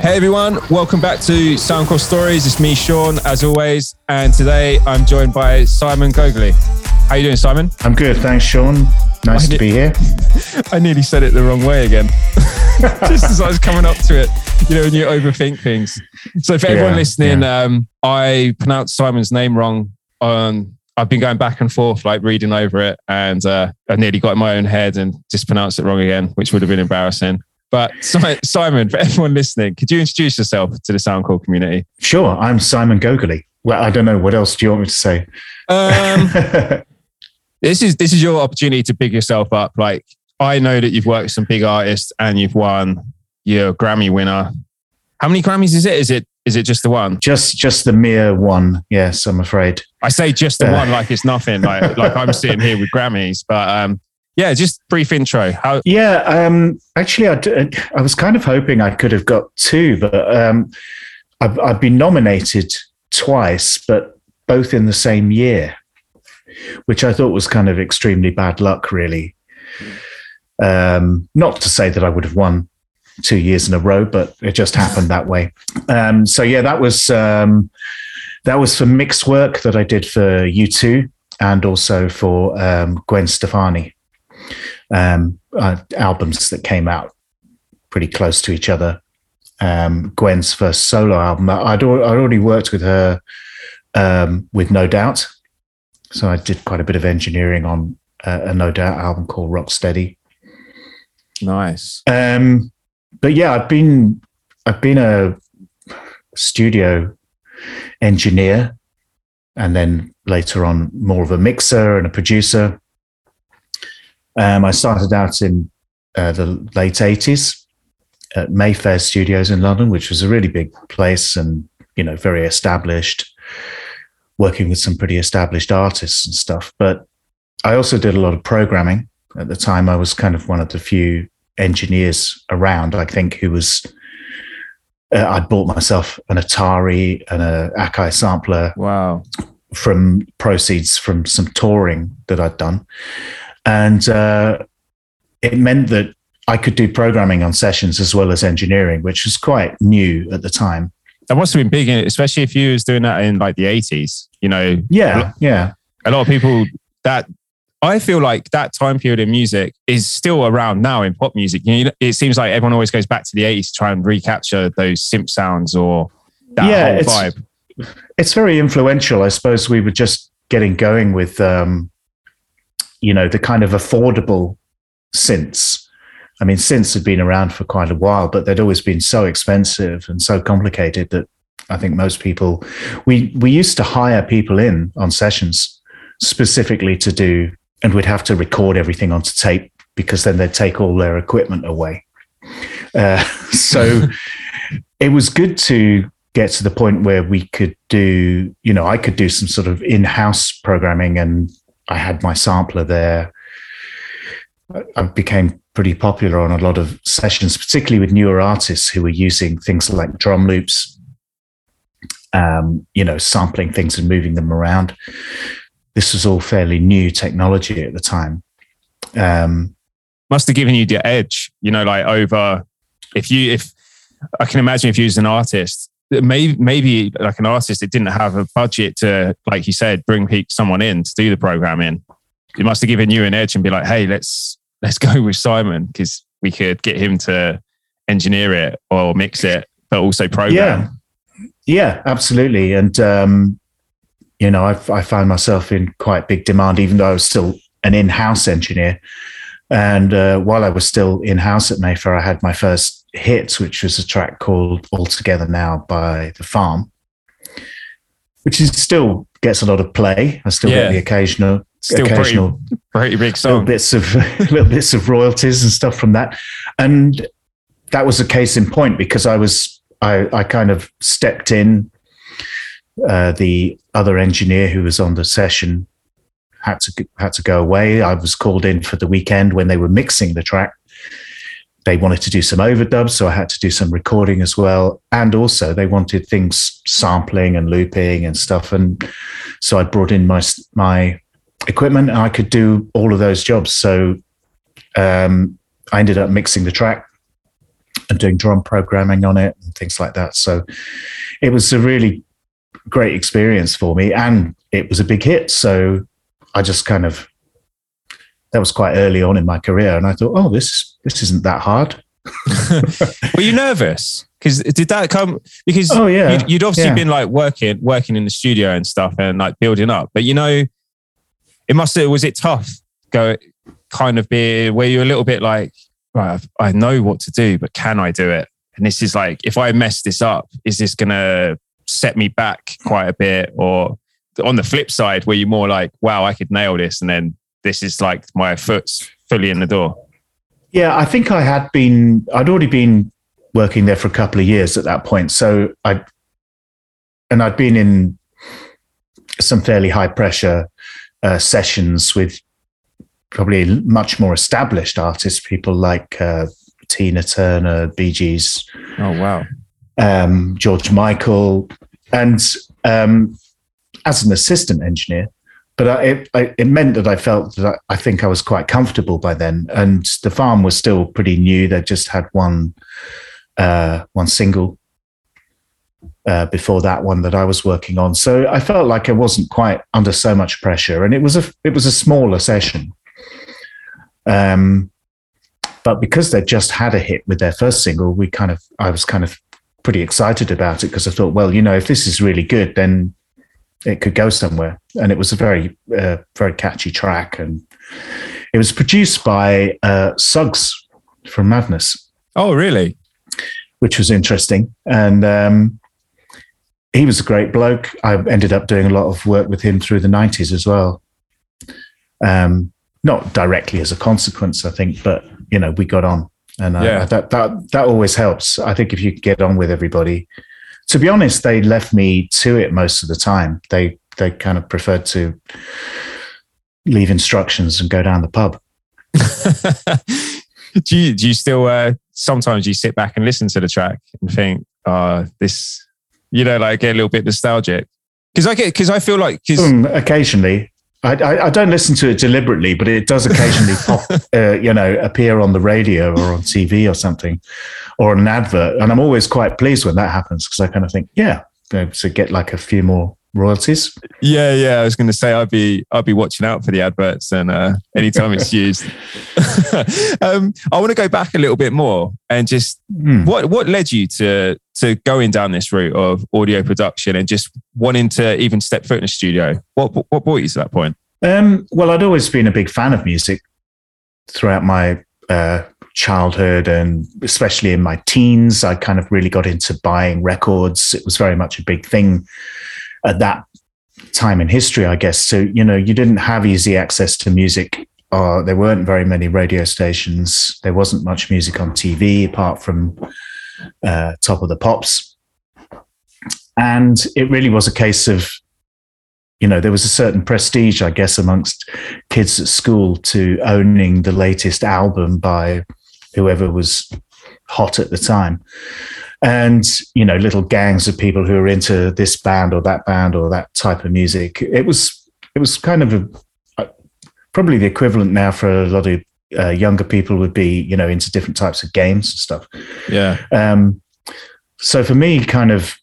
Hey everyone, welcome back to Soundcore Stories. It's me, Sean, as always, and today I'm joined by Simon Gogerly. How you doing, Simon? I'm good, thanks, Sean. Nice to be here. I nearly said it the wrong way again, just as I was coming up to it. You know, when you overthink things. So for everyone Yeah, listening, um, I pronounced Simon's name wrong. On I've been going back and forth, like reading over it, and uh, I nearly got in my own head and just pronounced it wrong again, which would have been embarrassing. But Simon, for everyone listening, could you introduce yourself to the Soundcore community? Sure, I'm Simon Gogerly. Well, I don't know what else do you want me to say. Um, this is this is your opportunity to big yourself up. Like I know that you've worked with some big artists and you've won. You're a Grammy winner. How many Grammys is it? Is it is it just the one? just, just the mere one. Yes, I'm afraid. I say just the Uh. one, like it's nothing. Like like I'm sitting here with Grammys, but um, yeah, just brief intro. How Yeah, um, actually, I, d- I was kind of hoping I could have got two, but um, I've, I've been nominated twice, but both in the same year, which I thought was kind of extremely bad luck, really. Um, not to say that I would have won two years in a row, but it just happened that way. Um, so yeah, that was um, that was for mixed work that I did for U2 and also for um, Gwen Stefani um, uh, albums that came out pretty close to each other. Um, Gwen's first solo album, I'd, I'd already worked with her um, with No Doubt. So I did quite a bit of engineering on uh, a No Doubt album called Rock Steady. nice. Um, but yeah, I've been I've been a studio engineer, and then later on more of a mixer and a producer. Um, I started out in uh, the late '80s at Mayfair Studios in London, which was a really big place and you know very established, working with some pretty established artists and stuff. But I also did a lot of programming at the time. I was kind of one of the few engineers around, I think, who was. Uh, I'd bought myself an Atari and a Akai sampler Wow. from proceeds from some touring that I'd done. And uh, it meant that I could do programming on sessions as well as engineering, which was quite new at the time. That must have been big, especially if you was doing that in like the 80s. You know, Yeah, yeah. a lot of people that I feel like that time period in music is still around now in pop music. You know, it seems like everyone always goes back to the 80s to try and recapture those synth sounds or that Yeah, whole it's- vibe. It's very influential. I suppose we were just getting going with, um, you know, the kind of affordable synths. I mean, synths had been around for quite a while, but they'd always been so expensive and so complicated that I think most people we we used to hire people in on sessions specifically to do, and we'd have to record everything onto tape because then they'd take all their equipment away. Uh, so it was good to get to the point where we could do, you know, I could do some sort of in-house programming, and I had my sampler there. I- became pretty popular on a lot of sessions, particularly with newer artists who were using things like drum loops, um, you know, sampling things and moving them around. This was all fairly new technology at the time. Um, Must have given you the edge, you know, like over if you, if I can imagine if you was an artist, maybe, maybe like an artist that didn't have a budget to, like you said, bring someone in to do the programming. It must have given you an edge and be like, hey, let's, let's go with Simon because we could get him to engineer it or mix it, but also program. Yeah, yeah, absolutely. And um, you know, I, I found myself in quite big demand, even though I was still an in-house engineer. And uh, while I was still in-house at Mayfair, I had my first hit, which was a track called "All Together Now" by The Farm, which is still gets a lot of play. I still Yeah. get the occasional, Still occasional pretty big little bits of little bits of royalties and stuff from that. And that was a case in point because I was I, I kind of stepped in. Uh, the other engineer who was on the session had to had to go away. I was called in for the weekend when they were mixing the track. They wanted to do some overdubs, so I had to do some recording as well. And also, they wanted things sampling and looping and stuff. And so I brought in my my equipment, and I could do all of those jobs. So um, I ended up mixing the track and doing drum programming on it and things like that. So it was a really great experience for me, and it was a big hit. So I just kind of that was quite early on in my career, and I thought, oh, this this isn't that hard. Were you nervous? Because did that come? Because oh yeah, you'd, you'd obviously yeah. been like working working in the studio and stuff and like building up, but you know, it must have was it tough? Go kind of be where you're a little bit like, right, I know what to do, but can I do it? And this is like, if I mess this up, is this gonna set me back quite a bit? Or on the flip side, where you're more like, wow, I could nail this, and then this is like my foot's fully in the door. Yeah, I think I had been. I'd already been working there for a couple of years at that point. So I, and I'd been in some fairly high pressure uh, sessions with probably much more established artists, people like uh, Tina Turner, Bee Gees, Oh wow! um, George Michael, and um, as an assistant engineer. But I, it, I, it meant that I felt that I, think I was quite comfortable by then, and the farm was still pretty new. They just had one uh, one single uh, before that one that I was working on, so I felt like I wasn't quite under so much pressure, and it was a it was a smaller session. Um, but because they just had a hit with their first single, we kind of I was kind of pretty excited about it because I thought, well, you know, if this is really good, then it could go somewhere. And it was a very, uh, very catchy track, and it was produced by uh, Suggs from Madness, Oh really? which was interesting. And um, he was a great bloke. I ended up doing a lot of work with him through the '90s as well. Um, not directly as a consequence, I think, but you know, we got on, and uh, Yeah. that that that always helps. I think if you get on with everybody. To be honest, they left me to it most of the time. They they kind of preferred to leave instructions and go down the pub. do you do you still uh, sometimes you sit back and listen to the track and think, uh, this, you know, like get a little bit nostalgic? Because I get because I feel like Um, occasionally, I, I, I don't listen to it deliberately, but it does occasionally pop, uh, you know, appear on the radio or on TV or something, or an advert, and I'm always quite pleased when that happens because I kind of think, yeah, you know, to get like a few more royalties. yeah, yeah, I was going to say I'd be I'd be watching out for the adverts and uh, anytime it's used. um, I want to go back a little bit more and just Hmm. what what led you to to going down this route of audio production and just wanting to even step foot in a studio? What what brought you to that point? Um, well, I'd always been a big fan of music throughout my uh, childhood and especially in my teens. I kind of really got into buying records. It was very much a big thing at that time in history, I guess. So, you know, you didn't have easy access to music. Uh, there weren't very many radio stations. There wasn't much music on TV apart from uh, Top of the Pops. And it really was a case of you know, there was a certain prestige, I guess, amongst kids at school to owning the latest album by whoever was hot at the time. And, you know, little gangs of people who are into this band or that band or that type of music. It was, it was kind of a, probably the equivalent now for a lot of uh, younger people would be, you know, into different types of games and stuff. Yeah, Um, so for me, kind of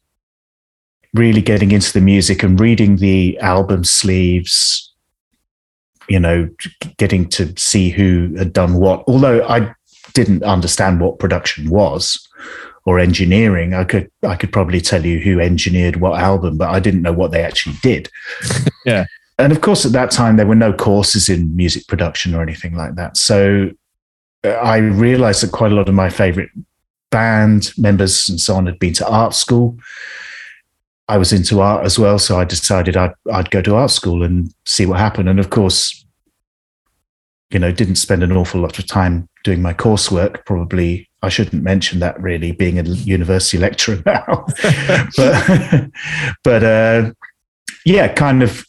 really getting into the music and reading the album sleeves, you know, getting to see who had done what. Although I didn't understand what production was or engineering, I could I could probably tell you who engineered what album, but I didn't know what they actually did. Yeah. And of course, at that time, there were no courses in music production or anything like that. So uh, I realized that quite a lot of my favorite band members and so on had been to art school. I was into art as well, so I decided I'd I'd go to art school and see what happened. And of course, you know, didn't spend an awful lot of time doing my coursework. Probably I shouldn't mention that really, being a university lecturer now. but but uh, yeah, kind of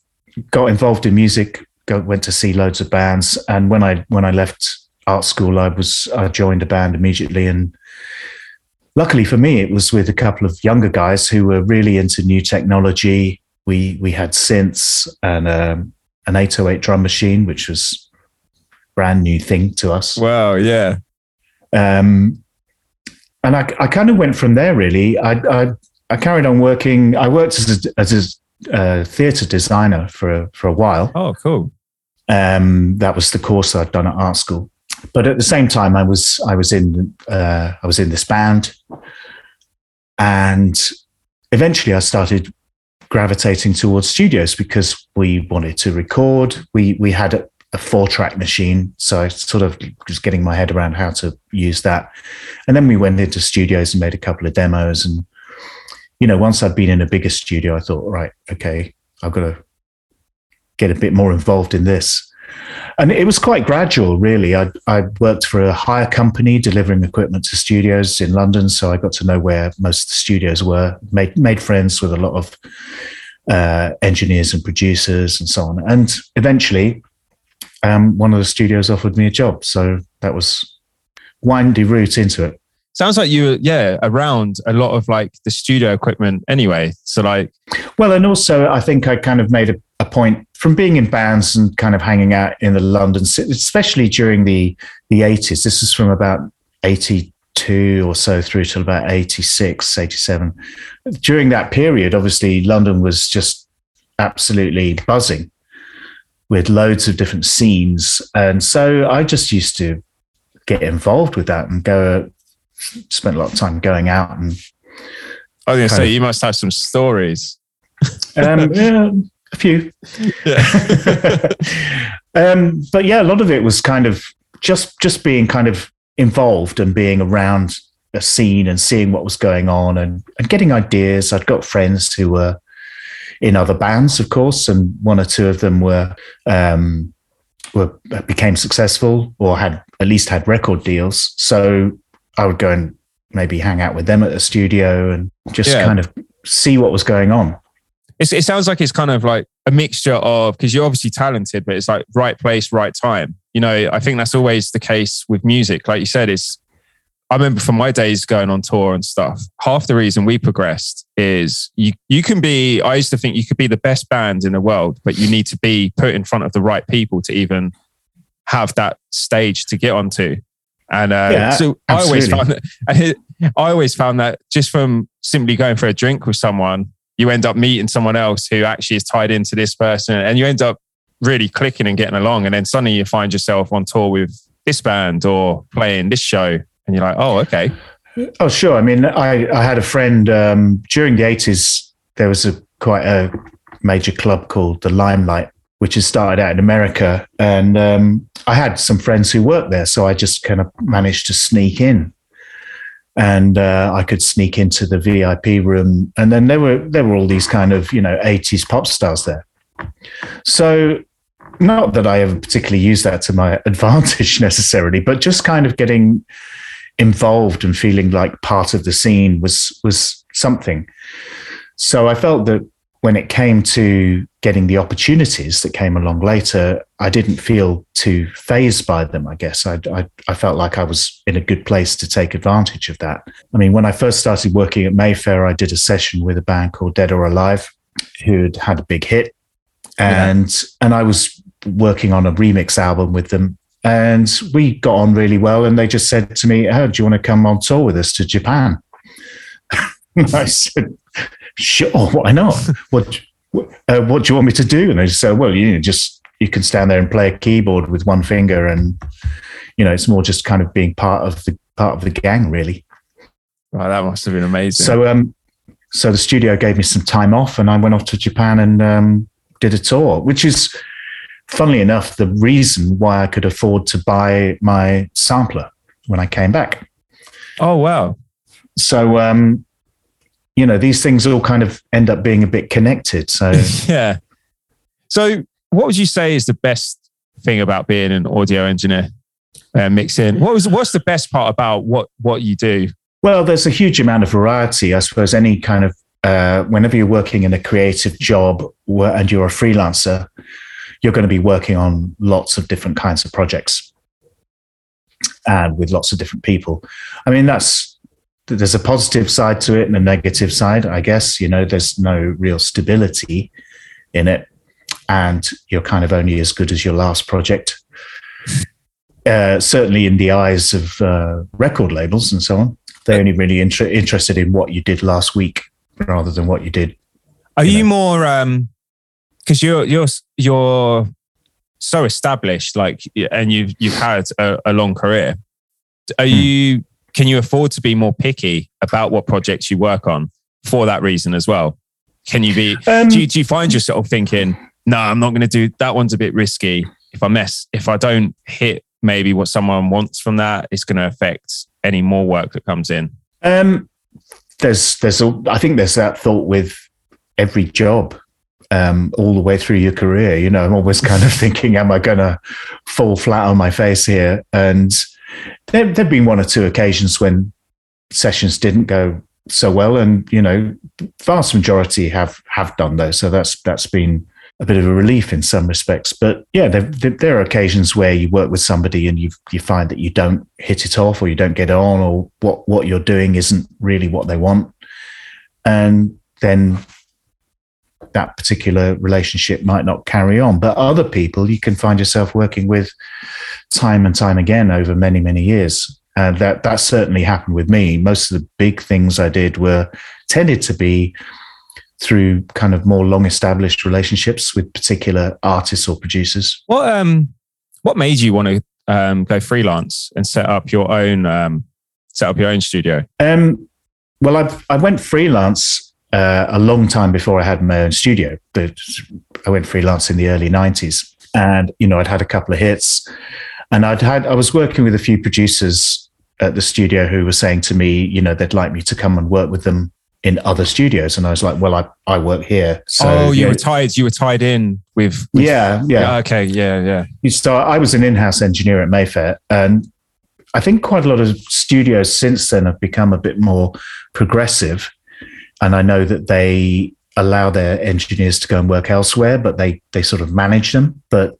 got involved in music. Go, went to see loads of bands, and when I when I left art school, I was I joined a band immediately and luckily for me, it was with a couple of younger guys who were really into new technology. We we had synths and um, an 808 drum machine, which was brand new thing to us. wow, yeah, Um, and I, I kind of went from there. Really, I, I, I carried on working. I worked as a, as a uh, theatre designer for a, for a while. Oh, cool. Um, that was the course I'd done at art school. But at the same time, I was I was in uh, I was in this band, and eventually I started gravitating towards studios because we wanted to record. We we had a, four track machine, so I sort of just getting my head around how to use that, and then we went into studios and made a couple of demos. And you know, once I'd been in a bigger studio, I thought, right, okay, I've got to get a bit more involved in this. And it was quite gradual, really. I I worked for a hire company delivering equipment to studios in London, so I got to know where most of the studios were. made made friends with a lot of uh, engineers and producers and so on. And eventually, um, one of the studios offered me a job, so that was windy route into it. Sounds like you were, yeah, around a lot of like the studio equipment anyway. So like, well, and also I think I kind of made a, a point from being in bands and kind of hanging out in the London, especially during the the eighties. This is from about eighty two or so through till about 86, 87. During that period, obviously, London was just absolutely buzzing with loads of different scenes. And so I just used to get involved with that and go, spent a lot of time going out and. I was going to say, of, you must have some stories. Um, yeah, a few. Yeah. um, but yeah, a lot of it was kind of just just being kind of involved and being around a scene and seeing what was going on and, and getting ideas. I'd got friends who were in other bands, of course, and one or two of them were um, were became successful or had at least had record deals. So I would go and maybe hang out with them at the studio and just yeah. kind of see what was going on. It's, it sounds like it's kind of like a mixture of because you're obviously talented, but it's like right place, right time. You know, I think that's always the case with music. Like you said, it's I remember from my days going on tour and stuff, half the reason we progressed is you you can be I used to think you could be the best band in the world, but you need to be put in front of the right people to even have that stage to get onto. And uh, yeah, so absolutely. I always found that I always found that just from simply going for a drink with someone, you end up meeting someone else who actually is tied into this person and you end up really clicking and getting along. And then suddenly you find yourself on tour with this band or playing this show and you're like, oh, okay. Oh, sure. I mean, I, I had a friend um, during the 80s, there was a quite a major club called the Limelight, which has started out in America. And um, I had some friends who worked there. So I just kind of managed to sneak in. And uh, I could sneak into the VIP room. And then there were there were all these kind of, you know, 80s pop stars there. So not that I ever particularly used that to my advantage necessarily, but just kind of getting involved and feeling like part of the scene was was something. So I felt that when it came to getting the opportunities that came along later, I didn't feel too phased by them. I guess I, I, I felt like I was in a good place to take advantage of that. I mean, when I first started working at Mayfair, I did a session with a band called Dead or Alive, who'd had a big hit, and yeah. and I was working on a remix album with them and we got on really well. And they just said to me, Oh, do you want to come on tour with us to Japan? I said, Sure, why not? What, uh, what do you want me to do? And they said, Well, you know, just you can stand there and play a keyboard with one finger. And, you know, it's more just kind of being part of the part of the gang, really. Wow, that must have been amazing. So, um, so the studio gave me some time off, and I went off to Japan and um, did a tour, which is funnily enough, the reason why I could afford to buy my sampler when I came back. Oh, wow. So, um, you know, these things all kind of end up being a bit connected. So, yeah. So, what would you say is the best thing about being an audio engineer, uh, mixing? What was what's the best part about what what you do? Well, there's a huge amount of variety. I suppose any kind of uh, whenever you're working in a creative job and you're a freelancer, you're going to be working on lots of different kinds of projects and with lots of different people. I mean, that's there's a positive side to it and a negative side, I guess. You know, there's no real stability in it, and you're kind of only as good as your last project. Uh, certainly, in the eyes of uh, record labels and so on. they're only really inter- interested in what you did last week rather than what you did. Are you, you more um because you're you're you're so established, like, and you've you've had a, a long career. Are hmm. you? Can you afford to be more picky about what projects you work on for that reason as well? Can you be? Um, do, you, do you find yourself thinking, "No, I'm not going to do that. One's a bit risky. If I mess, if I don't hit maybe what someone wants from that, it's going to affect any more work that comes in." Um, there's, there's, a, I think there's that thought with every job um, all the way through your career. You know, I'm always kind of thinking, am I going to fall flat on my face here? And there have been one or two occasions when sessions didn't go so well, and you know, vast majority have have done though. So that's that's been a bit of a relief in some respects. But yeah, there, there are occasions where you work with somebody and you you find that you don't hit it off, or you don't get on, or what what you're doing isn't really what they want, and then that particular relationship might not carry on. But other people you can find yourself working with time and time again over many, many years. And that that certainly happened with me. Most of the big things I did were tended to be through kind of more long established relationships with particular artists or producers. What um what made you want to um, go freelance and set up your own um, set up your own studio? Um, well, I I went freelance uh, a long time before I had my own studio. But I went freelance in the early '90s, and you know I'd had a couple of hits, and I'd had I was working with a few producers at the studio who were saying to me, you know, they'd like me to come and work with them in other studios, and I was like, well, I I work here. So, oh, you, were tied. You were tied in with. with yeah, yeah, yeah. Okay, yeah, yeah. You start. I was an in-house engineer at Mayfair, and I think quite a lot of studios since then have become a bit more progressive and I know that they allow their engineers to go and work elsewhere, but they they sort of manage them. But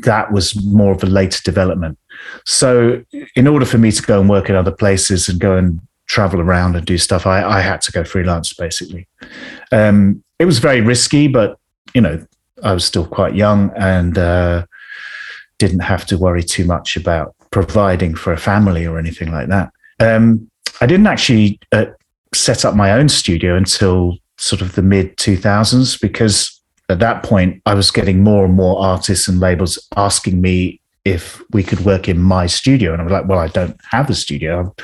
that was more of a later development. So, in order for me to go and work in other places and go and travel around and do stuff, I, I had to go freelance basically. Um, it was very risky, but you know, I was still quite young and uh, didn't have to worry too much about providing for a family or anything like that. Um, I didn't actually uh, set up my own studio until sort of the mid 2000s because at that point I was getting more and more artists and labels asking me if we could work in my studio. And I was like, well, I don't have a studio.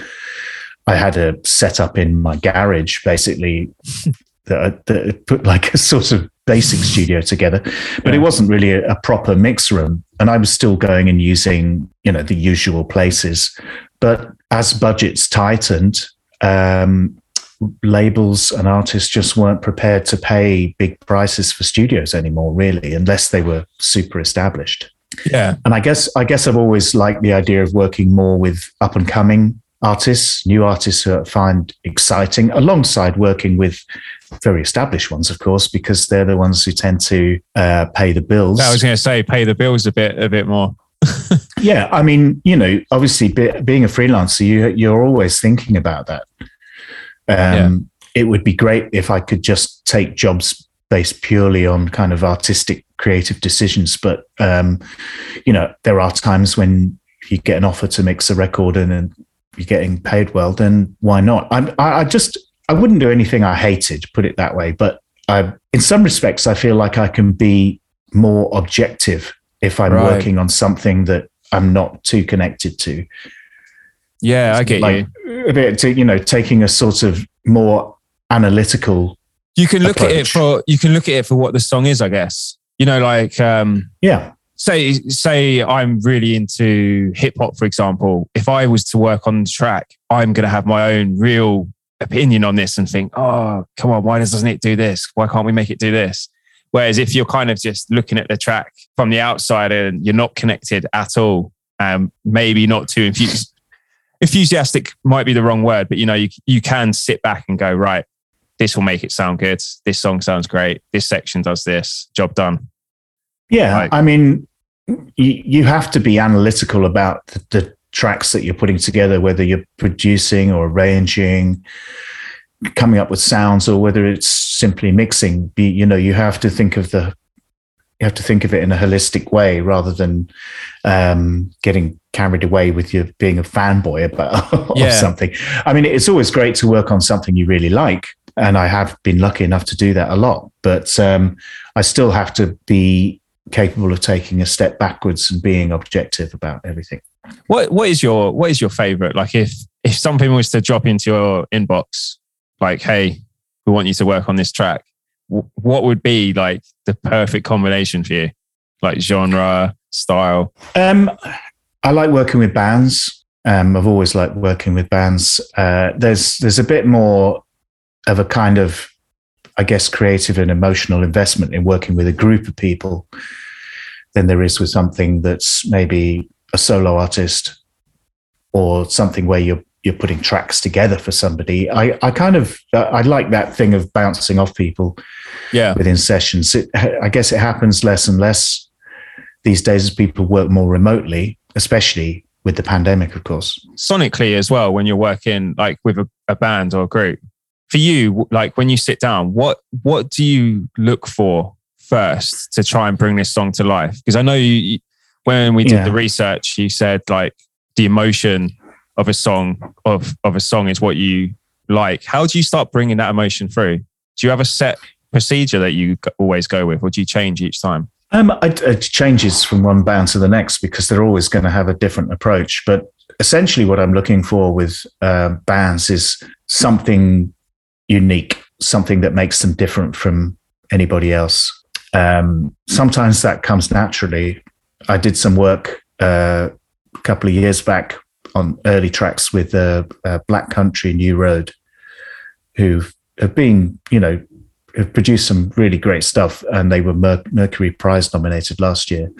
I had a setup in my garage basically that, that put like a sort of basic studio together, but yeah. it wasn't really a, a proper mix room. And I was still going and using, you know, the usual places. But as budgets tightened, um, labels and artists just weren't prepared to pay big prices for studios anymore, really, unless they were super established. Yeah. And I guess I guess I've always liked the idea of working more with up and coming artists, new artists who I find exciting, alongside working with very established ones, of course, because they're the ones who tend to uh, pay the bills. I was going to say pay the bills a bit, a bit more. yeah, I mean, you know, obviously, be, being a freelancer, you you're always thinking about that. Um, yeah. It would be great if I could just take jobs based purely on kind of artistic, creative decisions. But um, you know, there are times when you get an offer to mix a record and, and you're getting paid well. Then why not? I, I just I wouldn't do anything I hated, put it that way. But I, in some respects, I feel like I can be more objective if I'm right. working on something that I'm not too connected to. Yeah, I get like, you. A bit, to, you know, taking a sort of more analytical. You can look approach. at it for you can look at it for what the song is, I guess. You know, like um, yeah. Say say I'm really into hip hop, for example. If I was to work on the track, I'm going to have my own real opinion on this and think, oh, come on, why doesn't it do this? Why can't we make it do this? Whereas if you're kind of just looking at the track from the outside and you're not connected at all, um, maybe not too infused, enthusiastic might be the wrong word, but you know, you you can sit back and go, right, this will make it sound good. This song sounds great. This section does this. Job done. Yeah, like, I mean, you you have to be analytical about the, the tracks that you're putting together, whether you're producing or arranging, coming up with sounds, or whether it's simply mixing. Be you know, you have to think of the You have to think of it in a holistic way rather than um, getting carried away with you being a fanboy about Yeah. something. I mean, it's always great to work on something you really like, and I have been lucky enough to do that a lot. But um, I still have to be capable of taking a step backwards and being objective about everything. What what is your what is your favorite? Like if if something was to drop into your inbox, like, hey, we want you to work on this track, wh- what would be like the perfect combination for you? Like genre, style. Um, I like working with bands. Um, I've always liked working with bands. Uh, there's there's a bit more of a kind of, I guess, creative and emotional investment in working with a group of people than there is with something that's maybe a solo artist or something where you're you're putting tracks together for somebody. I, I kind of I like that thing of bouncing off people Yeah. within sessions. It, I guess it happens less and less these days as people work more remotely, especially with the pandemic, of course. Sonically as well, when you're working like with a, a band or a group. For you, like when you sit down, what what do you look for first to try and bring this song to life? Because I know you, when we did Yeah. the research, you said like the emotion of a song of of a song is what you like. How do you start bringing that emotion through? Do you have a set procedure that you always go with, or do you change each time? Um, it, it changes from one band to the next because they're always going to have a different approach. But essentially, what I'm looking for with uh, bands is something unique, something that makes them different from anybody else. Um, sometimes that comes naturally. I did some work uh, a couple of years back on early tracks with uh, uh, Black Country New Road, who have been, you know, have produced some really great stuff, and they were Mer- Mercury Prize nominated last year.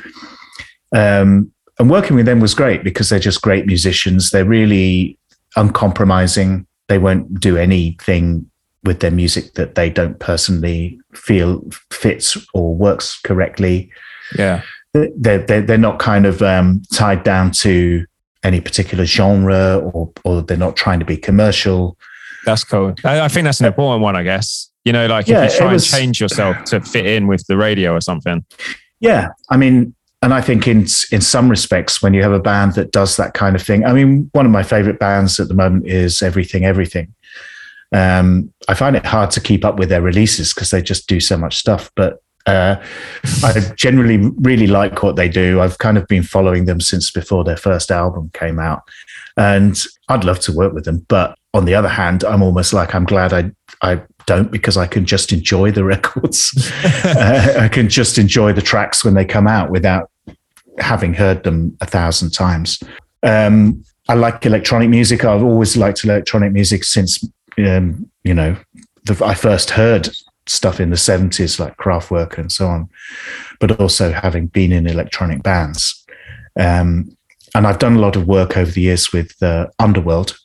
Um, and working with them was great because they're just great musicians. They're really uncompromising. They won't do anything with their music that they don't personally feel fits or works correctly. Yeah, They're they're, they're not kind of um, tied down to any particular genre, or or they're not trying to be commercial. that's cool. I, I think that's an important one, I guess. You know, like Yeah, if you try was- and change yourself to fit in with the radio or something. Yeah, I mean, and I think in in some respects, when you have a band that does that kind of thing, I mean, one of my favorite bands at the moment is Everything Everything. Um, I find it hard to keep up with their releases because they just do so much stuff, but uh, I generally really like what they do. I've kind of been following them since before their first album came out, and I'd love to work with them. But on the other hand, I'm almost like I'm glad I I don't because I can just enjoy the records. uh, I can just enjoy the tracks when they come out without having heard them a thousand times. Um, I like electronic music. I've always liked electronic music since um, you know the, I first heard stuff in the seventies like Kraftwerk and so on, but also having been in electronic bands. Um, and I've done a lot of work over the years with uh, Underworld,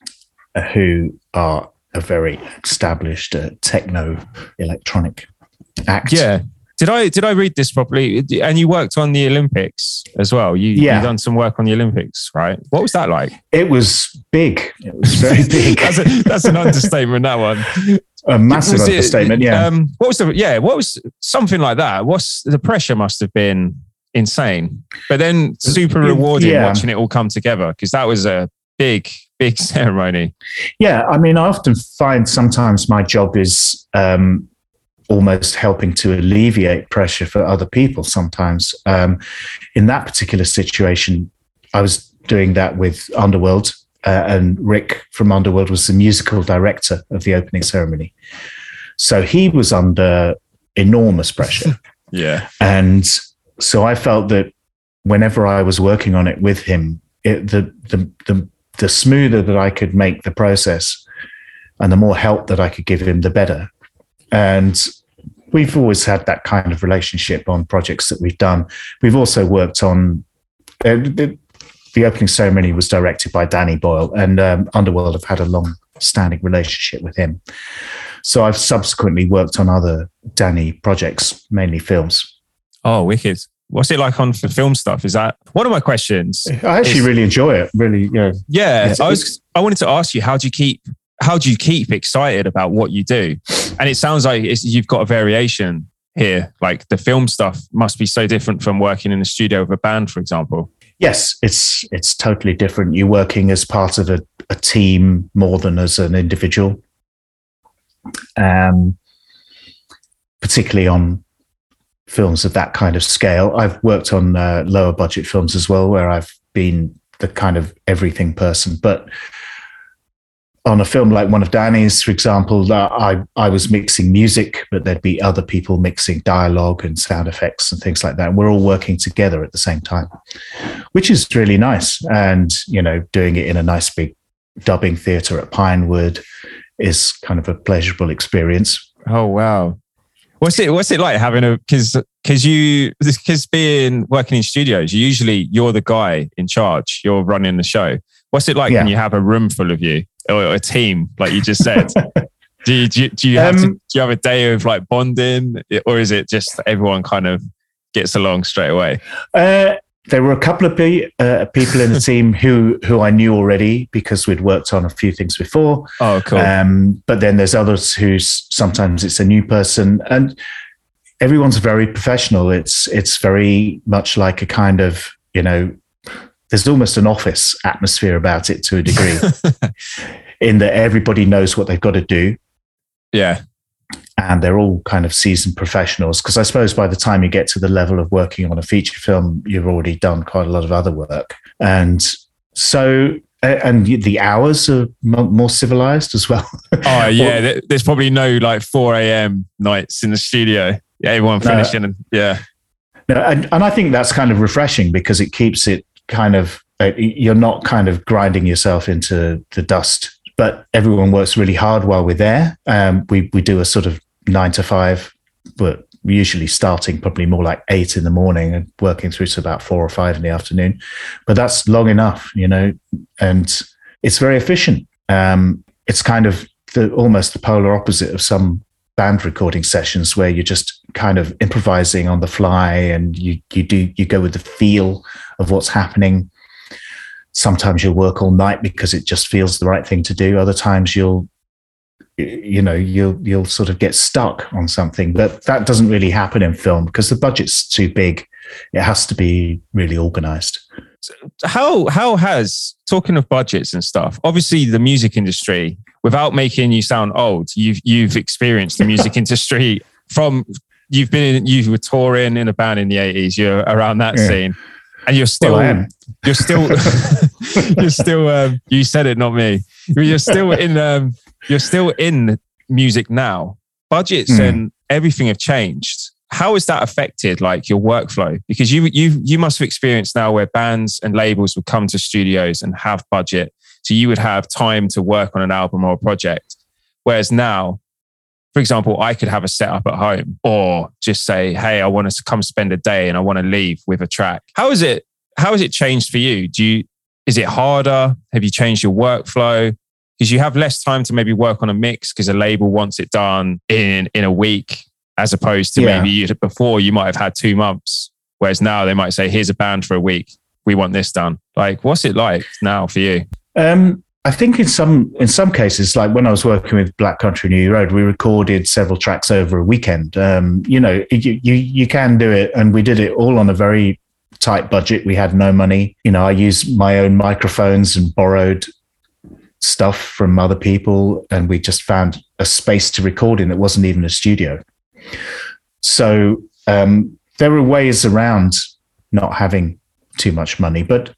who are a very established uh, techno electronic act. Yeah. Did I did I read this properly? And you worked on the Olympics as well. You Yeah. you done some work on the Olympics, right? What was that like? It was big. It was very big. that's, a, that's an understatement. That one. a massive Was it- understatement. Yeah. Um, what was the yeah? What was something like that? What's the pressure? Must have been insane, but then super rewarding Yeah. watching it all come together because that was a big big ceremony. Yeah, I mean, I often find sometimes my job is um, almost helping to alleviate pressure for other people. Sometimes, um, in that particular situation, I was doing that with Underworld, uh, and Rick from Underworld was the musical director of the opening ceremony. So he was under enormous pressure. Yeah, and so I felt that whenever I was working on it with him, it, the, the the the smoother that I could make the process, and the more help that I could give him, the better. And we've always had that kind of relationship on projects that we've done. We've also worked on uh, the, the opening ceremony was directed by Danny Boyle, and um, Underworld have had a long-standing relationship with him. So I've subsequently worked on other Danny projects, mainly films. Oh, wicked. What's it like on for film stuff? Is that one of my questions? I actually It's- really enjoy it. Really, yeah. Yeah, I was. I wanted to ask you, how do you keep? How do you keep excited about what you do? And it sounds like you've got a variation here? Like the film stuff must be so different from working in the studio with a band, for example. Yes, it's it's totally different. You're working as part of a, a team more than as an individual. Um, particularly on films of that kind of scale. I've worked on uh, lower budget films as well, where I've been the kind of everything person. But on a film like one of Danny's, for example, I I was mixing music, but there'd be other people mixing dialogue and sound effects and things like that. And We're all working together at the same time, which is really nice. And you know, doing it in a nice big dubbing theatre at Pinewood is kind of a pleasurable experience. Oh wow! What's it What's it like having a because because you because being working in studios, usually you're the guy in charge. You're running the show. What's it like yeah. when you have a room full of you or a team, like you just said? do you, do you, do you have um, to, do you have a day of like bonding, or is it just everyone kind of gets along straight away? Uh, there were a couple of pe- uh, people in the team who who I knew already because we'd worked on a few things before. Oh, cool. Um, but then there's others who sometimes it's a new person, and everyone's very professional. It's it's very much like a kind of you know, there's almost an office atmosphere about it to a degree, in that everybody knows what they've got to do. Yeah and they're all kind of seasoned professionals. Because I suppose by the time you get to the level of working on a feature film, you've already done quite a lot of other work. And so, and the hours are more civilized as well. Oh, yeah. There's probably no like 4 a.m. nights in the studio. Yeah, everyone finishing. No, and, yeah. No, and, and I think that's kind of refreshing because it keeps it kind of, uh, you're not kind of grinding yourself into the dust but everyone works really hard while we're there. Um, we we do a sort of nine to five, but usually starting probably more like eight in the morning and working through to about four or five in the afternoon. But that's long enough, you know, and it's very efficient. Um, it's kind of the almost the polar opposite of some band recording sessions where you're just kind of improvising on the fly and you you do you go with the feel of what's happening. Sometimes you'll work all night because it just feels the right thing to do. Other times you'll you know you'll you'll sort of get stuck on something but that doesn't really happen in film because the budget's too big. It has to be really organized. How how has talking of budgets and stuff obviously the music industry without making you sound old you've you've experienced the music industry from you've been in, you were touring in a band in the 80s you're around that yeah. scene. And you're still well, you're still you're still um, you said it not me. You're still in um, you're still in music now. Budgets mm. and everything have changed. How has that affected like your workflow? Because you you you must have experienced now where bands and labels would come to studios and have budget. So you would have time to work on an album or a project. Whereas now for example, I could have a setup at home or just say, Hey, I want to come spend a day and I want to leave with a track. How is it? How has it changed for you? Do you, is it harder? Have you changed your workflow? Because you have less time to maybe work on a mix because a label wants it done in, in a week, as opposed to yeah. maybe you, before you might have had two months. Whereas now they might say, here's a band for a week. We want this done. Like, what's it like now for you? Um, I think in some in some cases, like when I was working with Black Country New Road, we recorded several tracks over a weekend. Um, you know, you, you you can do it, and we did it all on a very tight budget. We had no money. You know, I used my own microphones and borrowed stuff from other people, and we just found a space to record in that wasn't even a studio. So um, there are ways around not having too much money, but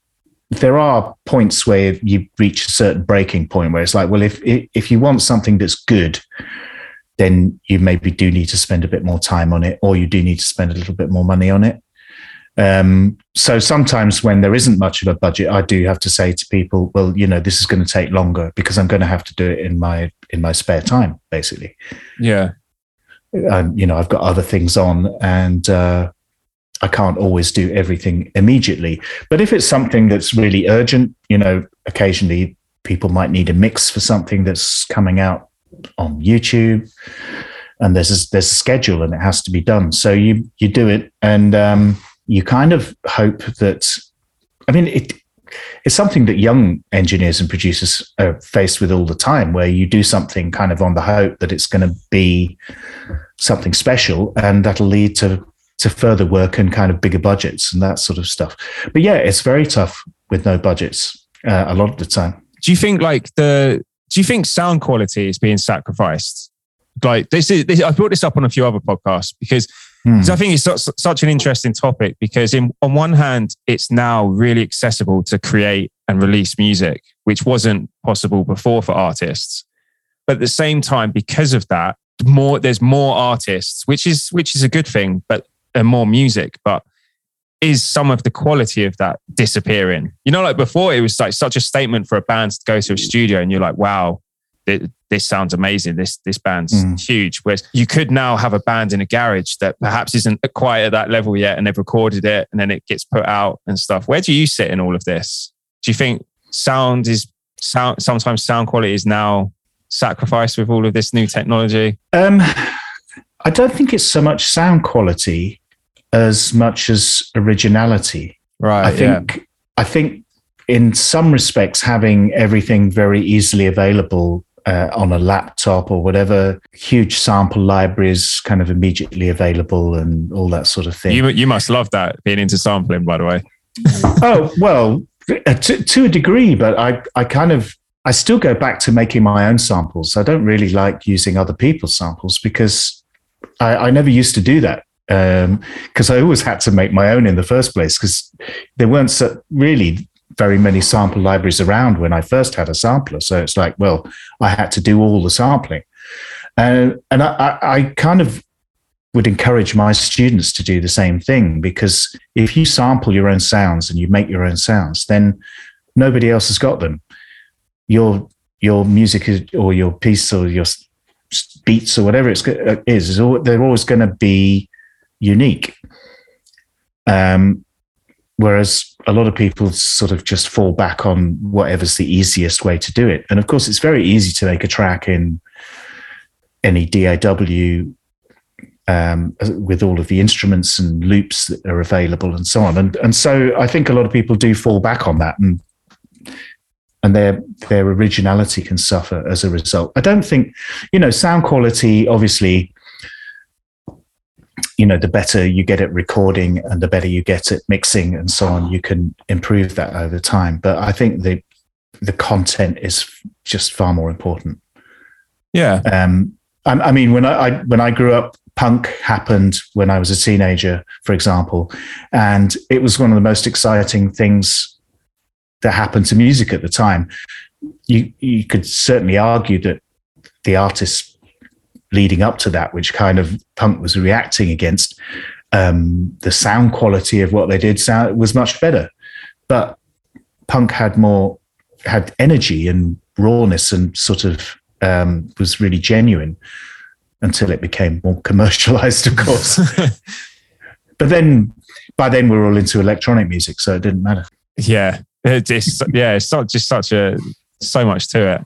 there are points where you reach a certain breaking point where it's like, well, if if you want something that's good, then you maybe do need to spend a bit more time on it, or you do need to spend a little bit more money on it. Um, so sometimes when there isn't much of a budget, I do have to say to people, well, you know, this is going to take longer because I'm going to have to do it in my in my spare time, basically. Yeah. Um, you know, I've got other things on, and uh, I can't always do everything immediately. But if it's something that's really urgent, you know, occasionally people might need a mix for something that's coming out on YouTube, and there's a, there's a schedule and it has to be done. So you you do it, and um, you kind of hope that. I mean, it it's something that young engineers and producers are faced with all the time, where you do something kind of on the hope that it's going to be something special, and that'll lead to to further work and kind of bigger budgets and that sort of stuff. But yeah, it's very tough with no budgets uh, a lot of the time. Do you think like the do you think sound quality is being sacrificed? Like this is this, I brought this up on a few other podcasts because hmm. I think it's such, such an interesting topic because in on one hand it's now really accessible to create and release music which wasn't possible before for artists. But at the same time because of that more there's more artists which is which is a good thing but and more music but is some of the quality of that disappearing? You know, like before, it was like such a statement for a band to go to a studio, and you're like, "Wow, this sounds amazing. This this band's mm. huge." Whereas you could now have a band in a garage that perhaps isn't quite at that level yet, and they've recorded it, and then it gets put out and stuff. Where do you sit in all of this? Do you think sound is sound? Sometimes sound quality is now sacrificed with all of this new technology. Um, I don't think it's so much sound quality as much as originality. Right. I think yeah. I think in some respects having everything very easily available uh, on a laptop or whatever, huge sample libraries kind of immediately available and all that sort of thing. You you must love that being into sampling, by the way. oh well, uh, to, to a degree, but I I kind of I still go back to making my own samples. I don't really like using other people's samples because I, I never used to do that because um, I always had to make my own in the first place because there weren't so really very many sample libraries around when I first had a sampler. So it's like, well, I had to do all the sampling. Uh, and I, I kind of would encourage my students to do the same thing because if you sample your own sounds and you make your own sounds, then nobody else has got them. Your your music or your piece or your beats or whatever it is, is all, they're always going to be unique. Um, whereas a lot of people sort of just fall back on whatever's the easiest way to do it. And of course, it's very easy to make a track in any DAW um, with all of the instruments and loops that are available and so on. And and so I think a lot of people do fall back on that and and their their originality can suffer as a result. I don't think, you know, sound quality obviously you know the better you get at recording and the better you get at mixing and so on you can improve that over time. But i think the the content is just far more important. Yeah. Um i, I mean when I, I when i grew up punk happened when i was a teenager for example and it was one of the most exciting things that happened to music at the time. You you could certainly argue that the artists leading up to that, which kind of punk was reacting against, um, the sound quality of what they did sound was much better. But punk had more had energy and rawness and sort of um, was really genuine until it became more commercialized, of course. but then by then we are all into electronic music, so it didn't matter. Yeah, it's yeah, it's not just such a so much to it.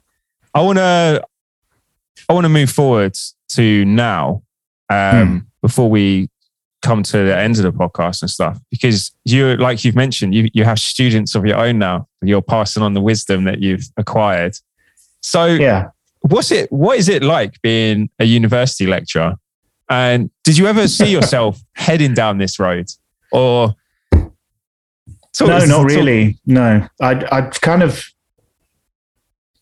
I want to I want to move forward to now um, hmm. before we come to the end of the podcast and stuff because you like you've mentioned you you have students of your own now you're passing on the wisdom that you've acquired. So yeah. what's it what is it like being a university lecturer? And did you ever see yourself heading down this road? Or no not really. No. I i kind of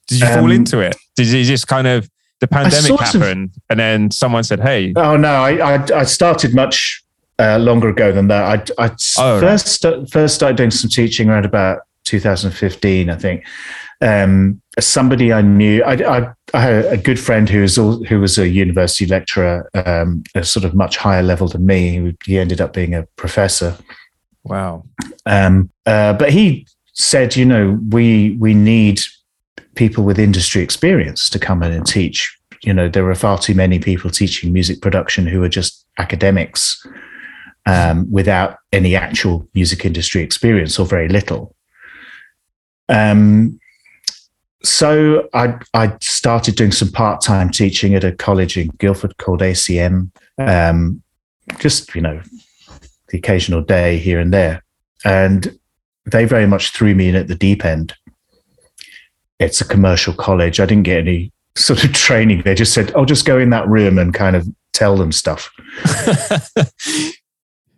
did you um, fall into it? Did you just kind of the pandemic happened, of, and then someone said, "Hey." Oh no, I I, I started much uh, longer ago than that. I I oh, first right. first started doing some teaching around about 2015, I think. Um, somebody I knew, I, I, I, had a good friend who was all, who was a university lecturer, um, a sort of much higher level than me. He ended up being a professor. Wow. Um, uh, but he said, you know, we we need people with industry experience to come in and teach. You know, there are far too many people teaching music production who are just academics um, without any actual music industry experience or very little. Um, so I, I started doing some part time teaching at a college in Guildford called ACM. Um, just you know, the occasional day here and there, and they very much threw me in at the deep end it's a commercial college. I didn't get any sort of training. They just said, "Oh, just go in that room and kind of tell them stuff.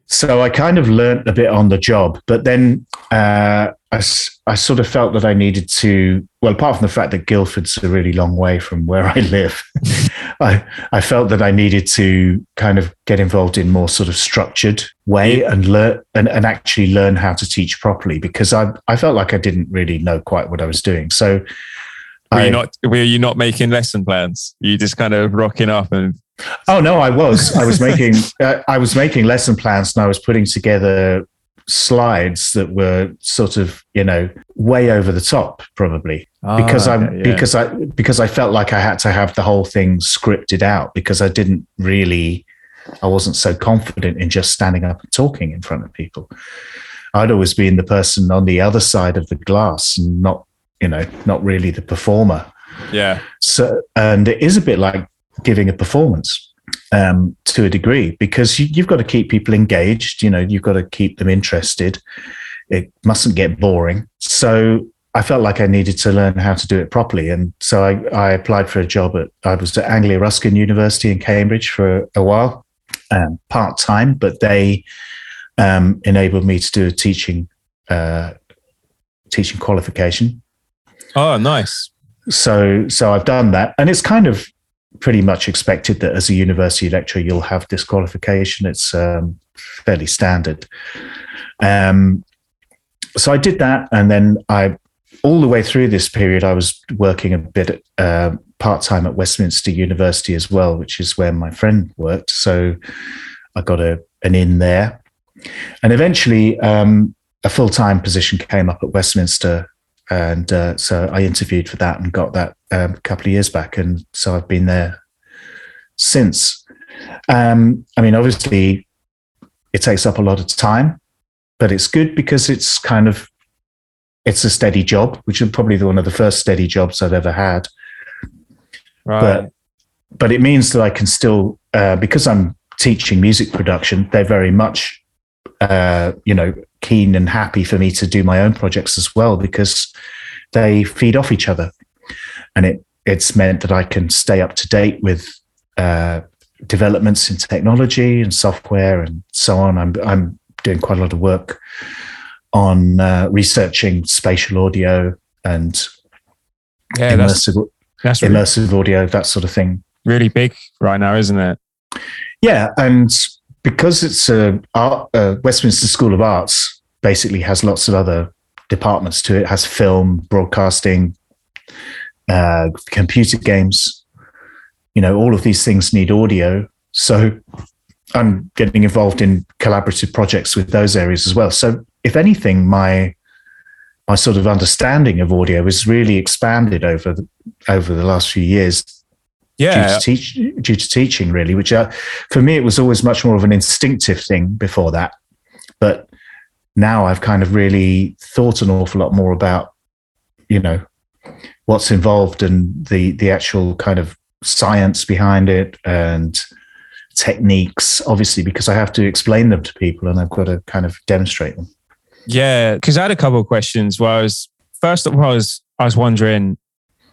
so I kind of learnt a bit on the job, but then uh, I, I sort of felt that I needed to, well, apart from the fact that Guildford's a really long way from where I live, I, I felt that I needed to kind of get involved in more sort of structured way and learn and, and actually learn how to teach properly because I, I felt like I didn't really know quite what I was doing. So were I, you not were you not making lesson plans? You just kind of rocking up and Oh no, I was. I was making. Uh, I was making lesson plans, and I was putting together slides that were sort of, you know, way over the top, probably oh, because I yeah. because I because I felt like I had to have the whole thing scripted out because I didn't really, I wasn't so confident in just standing up and talking in front of people. I'd always been the person on the other side of the glass and not, you know, not really the performer. Yeah. So, and it is a bit like giving a performance um, to a degree because you, you've got to keep people engaged. You know, you've got to keep them interested. It mustn't get boring. So I felt like I needed to learn how to do it properly. And so I, I applied for a job at, I was at Anglia Ruskin University in Cambridge for a while, um, part time, but they um, enabled me to do a teaching, uh, teaching qualification. Oh, nice. So, so I've done that. And it's kind of, pretty much expected that as a university lecturer you'll have disqualification. It's um, fairly standard. Um, so I did that, and then I, all the way through this period, I was working a bit uh, part time at Westminster University as well, which is where my friend worked. So I got a an in there, and eventually um, a full time position came up at Westminster and uh, so I interviewed for that and got that um, a couple of years back, and so I've been there since. Um, I mean, obviously, it takes up a lot of time, but it's good because it's kind of it's a steady job, which is probably one of the first steady jobs I've ever had. Right. But but it means that I can still uh, because I'm teaching music production. They're very much uh, you know keen and happy for me to do my own projects as well because they feed off each other, and it it's meant that I can stay up to date with uh, developments in technology and software and so on. I'm I'm doing quite a lot of work on uh, researching spatial audio and yeah, immersive, that's, that's immersive really, audio, that sort of thing. Really big right now, isn't it? Yeah, and because it's a, a Westminster School of Arts, basically has lots of other departments to it. it has film, broadcasting, uh, computer games. You know, all of these things need audio. So I'm getting involved in collaborative projects with those areas as well. So if anything, my my sort of understanding of audio has really expanded over the, over the last few years yeah. due to, teach, due to teaching, really, which uh, for me, it was always much more of an instinctive thing before that. But now I've kind of really thought an awful lot more about, you know, what's involved and the, the actual kind of science behind it and techniques, obviously, because I have to explain them to people and I've got to kind of demonstrate them. Yeah, because I had a couple of questions. Where I was first of all, I was I was wondering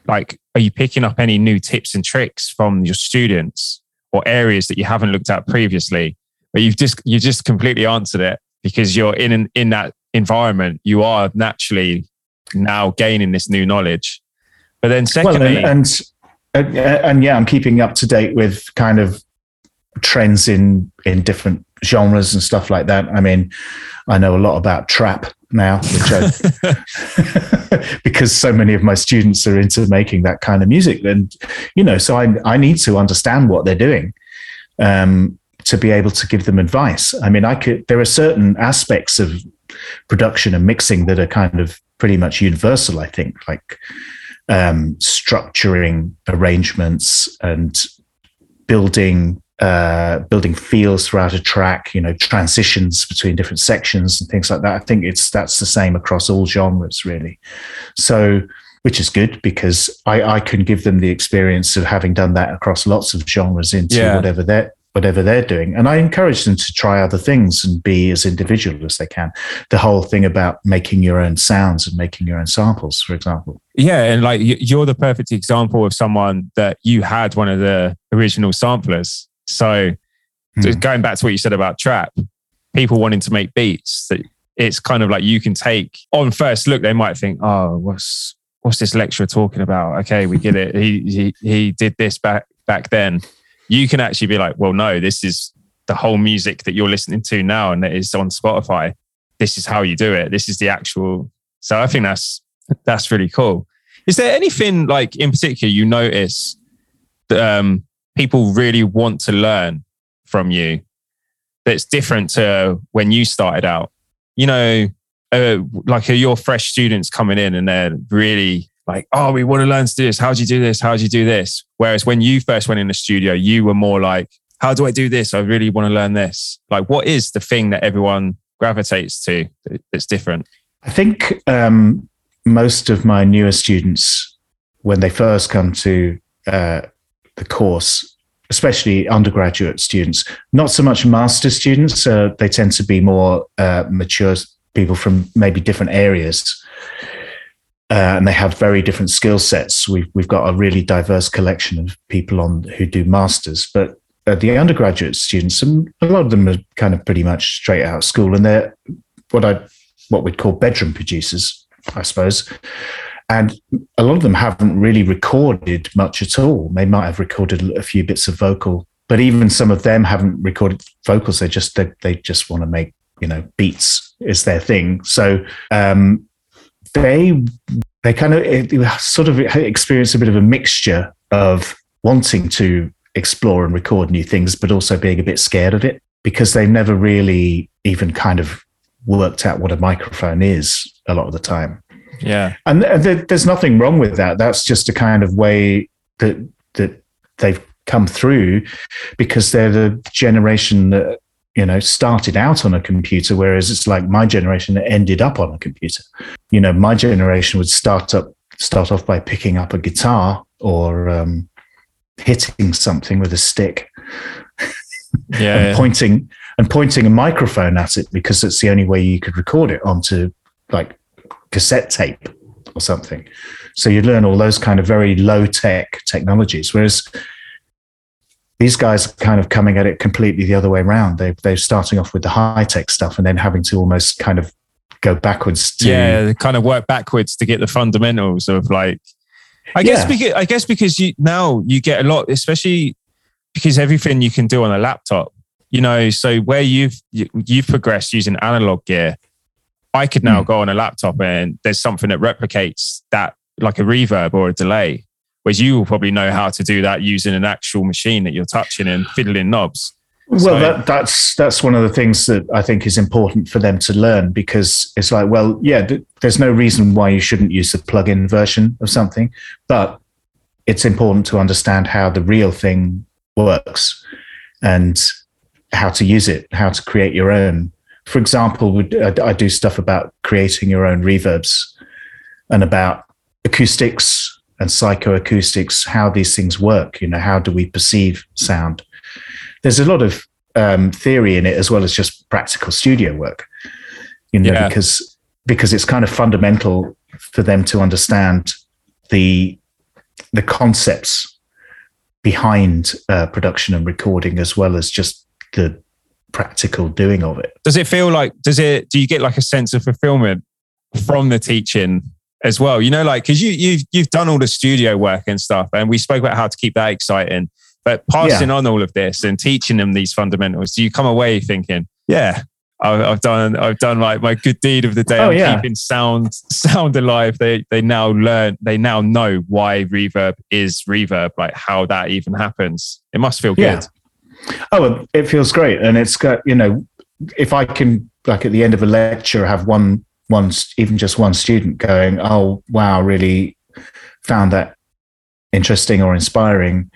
like are you picking up any new tips and tricks from your students or areas that you haven't looked at previously? But you've just you just completely answered it because you're in an, in that environment. You are naturally now gaining this new knowledge. But then secondly well, and, and uh, and yeah i'm keeping up to date with kind of trends in in different genres and stuff like that. I mean i know a lot about trap now, which I, because so many of my students are into making that kind of music. And, you know, so I, I need to understand what they're doing um, to be able to give them advice. I mean, I could, there are certain aspects of production and mixing that are kind of pretty much universal, I think, like um, structuring arrangements and building uh, building feels throughout a track, you know, transitions between different sections and things like that. I think it's that's the same across all genres, really. So, which is good because I, I can give them the experience of having done that across lots of genres into yeah. whatever they're whatever they're doing. And I encourage them to try other things and be as individual as they can. The whole thing about making your own sounds and making your own samples, for example. Yeah. And like you're the perfect example of someone that you had one of the original samplers So, so Hmm. going back to what you said about trap, people wanting to make beats, that it's kind of like you can take on first look, they might think, oh, what's what's this lecturer talking about? Okay, we get it. He he he did this back back then. You can actually be like, well, no, this is the whole music that you're listening to now, and that is on Spotify. This is how you do it. This is the actual. So I think that's that's really cool. Is there anything like in particular you notice that um, people really want to learn from you that's different to when you started out? You know, uh, like your fresh students coming in and they're really like, oh, we want to learn to do this. How do you do this? How do you do this? Whereas when you first went in the studio, you were more like, how do I do this? I really want to learn this. Like, what is the thing that everyone gravitates to that's different? I think um, most of my newer students, when they first come to uh, the course, especially undergraduate students, not so much master students, uh, they tend to be more uh, mature people from maybe different areas. Uh, and they have very different skill sets. We've we've got a really diverse collection of people on who do masters, but uh, the undergraduate students, um, a lot of them are kind of pretty much straight out of school, and they're what I what we'd call bedroom producers, I suppose. And a lot of them haven't really recorded much at all. They might have recorded a few bits of vocal, but even some of them haven't recorded vocals. They just they, they just want to make you know beats is their thing. So um, they they kind of sort of experience a bit of a mixture of wanting to explore and record new things, but also being a bit scared of it because they've never really even kind of worked out what a microphone is a lot of the time. Yeah. And th- there's nothing wrong with that. That's just a kind of way that that they've come through because they're the generation that you know started out on a computer whereas it's like my generation that ended up on a computer you know my generation would start up start off by picking up a guitar or um, hitting something with a stick Yeah. and pointing and pointing a microphone at it because it's the only way you could record it onto like cassette tape or something. So you'd learn all those kind of very low tech technologies, whereas these guys are kind of coming at it completely the other way around. They they're starting off with the high tech stuff and then having to almost kind of go backwards to yeah, kind of work backwards to get the fundamentals of like. I guess Yeah. because I guess because you now you get a lot, especially because everything you can do on a laptop. You know, so where you've you, you've progressed using analog gear, I could now Hmm. go on a laptop and there's something that replicates that, like a reverb or a delay. Whereas you will probably know how to do that using an actual machine that you're touching and fiddling knobs. Well, So- that, that's that's one of the things that I think is important for them to learn because it's like, well, yeah, th- there's no reason why you shouldn't use the plug-in version of something, but it's important to understand how the real thing works and how to use it, how to create your own. For example, we- I I do stuff about creating your own reverbs and about acoustics and psychoacoustics, how these things work. You know, how do we perceive sound? there's a lot of um, theory in it as well as just practical studio work. You know, Yeah. because because it's kind of fundamental for them to understand the the concepts behind uh, production and recording as well as just the practical doing of it. does it feel like does it do you get like a sense of fulfillment from the teaching as well you know like because you you've you've done all the studio work and stuff and we spoke about how to keep that exciting but passing on all of this and teaching them these fundamentals do you come away thinking yeah I've, I've done i've done like my good deed of the day Oh, I'm yeah. keeping sound sound alive they they now learn they now know why reverb is reverb like how that even happens it must feel Yeah. good Oh, it feels great, and it's got you know, if I can like at the end of a lecture have one one even just one student going, oh wow, really found that interesting or inspiring.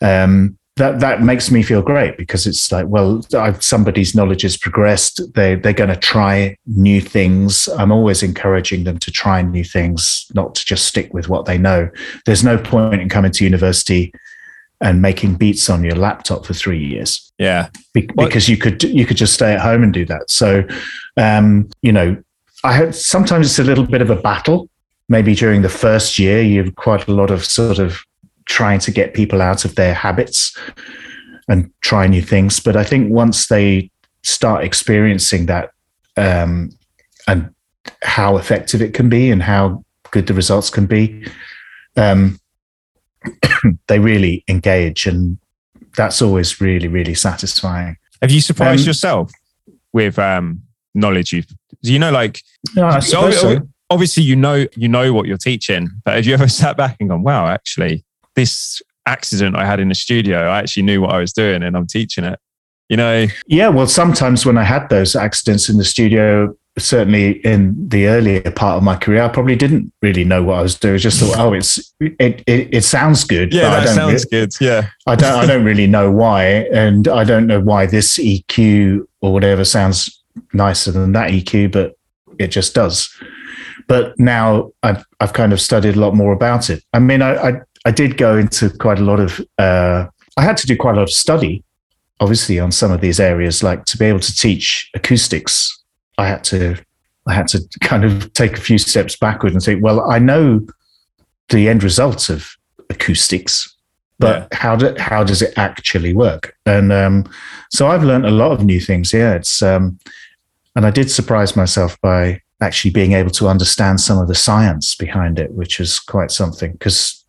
Um, that that makes me feel great because it's like, well, I've, somebody's knowledge has progressed. They they're going to try new things. I'm always encouraging them to try new things, not to just stick with what they know. There's no point in coming to university and making beats on your laptop for three years yeah be- because you could you could just stay at home and do that. So, um, you know, I had sometimes it's a little bit of a battle. Maybe during the first year, you have quite a lot of sort of trying to get people out of their habits and try new things. But I think once they start experiencing that um, and how effective it can be and how good the results can be, um, they really engage, and that's always really really satisfying. Have you surprised Um, yourself with um, knowledge you've? Do you know, like, No, I so suppose so. obviously you know you know what you're teaching, but have you ever sat back and gone, "Wow, actually, this accident I had in the studio, I actually knew what I was doing, and I'm teaching it." You know, Yeah, well, sometimes when I had those accidents in the studio, certainly in the earlier part of my career, I probably didn't really know what I was doing. I Just thought, oh, it's it it, it sounds good. yeah, but I that don't sounds re- good. Yeah, I don't I don't really know why, and I don't know why this EQ or whatever sounds nicer than that EQ, but it just does. But now I've I've kind of studied a lot more about it. I mean, I I, I did go into quite a lot of uh, I had to do quite a lot of study, obviously, on some of these areas. Like to be able to teach acoustics, I had to I had to kind of take a few steps backward and think, well, I know the end result of acoustics, but how do, how does it actually work? And um, so I've learned a lot of new things. Yeah, it's um, and I did surprise myself by actually being able to understand some of the science behind it, which is quite something because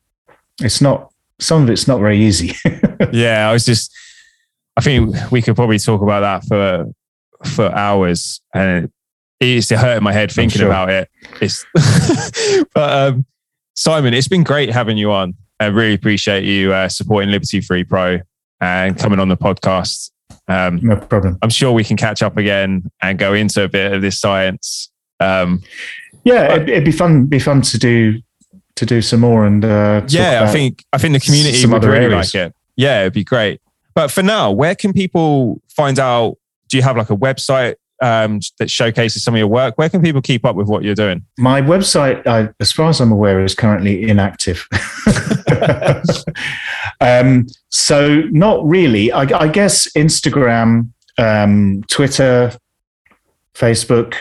it's not some of it's not very easy. yeah. I was just, I think we could probably talk about that for for hours, and it used to hurt my head thinking sure. about it. It's, but um, Simon, it's been great having you on. I really appreciate you uh, supporting Liberty Free Pro and coming on the podcast. Um, no problem. I'm sure we can catch up again and go into a bit of this science. Um, Yeah, it'd, it'd be fun. Be fun to do to do some more and uh, yeah, I think I think the community would really areas. like it. Yeah, it'd be great. But for now, where can people find out? Do you have like a website um, that showcases some of your work? Where can people keep up with what you're doing? My website, I, as far as I'm aware, is currently inactive. um, so not really. I, I guess Instagram, um, Twitter, Facebook.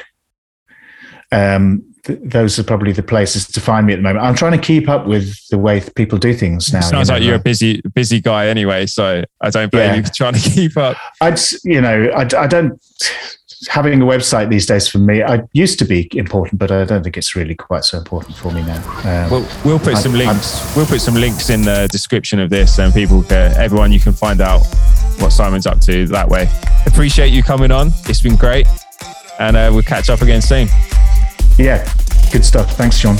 Th- those are probably the places to find me at the moment. I'm trying to keep up with the way people do things now. Sounds you like you're a busy busy guy anyway, so I don't blame Yeah. you for trying to keep up. I'd, you know, I, I don't. Having a website these days for me, I used to be important, but I don't think it's really quite so important for me now. Um, Well, we'll put I- some I'm- links. We'll put some links in the description of this, and people, can, everyone, you can find out what Simon's up to that way. Appreciate you coming on. It's been great, and uh, we'll catch up again soon. Yeah, good stuff. Thanks, John.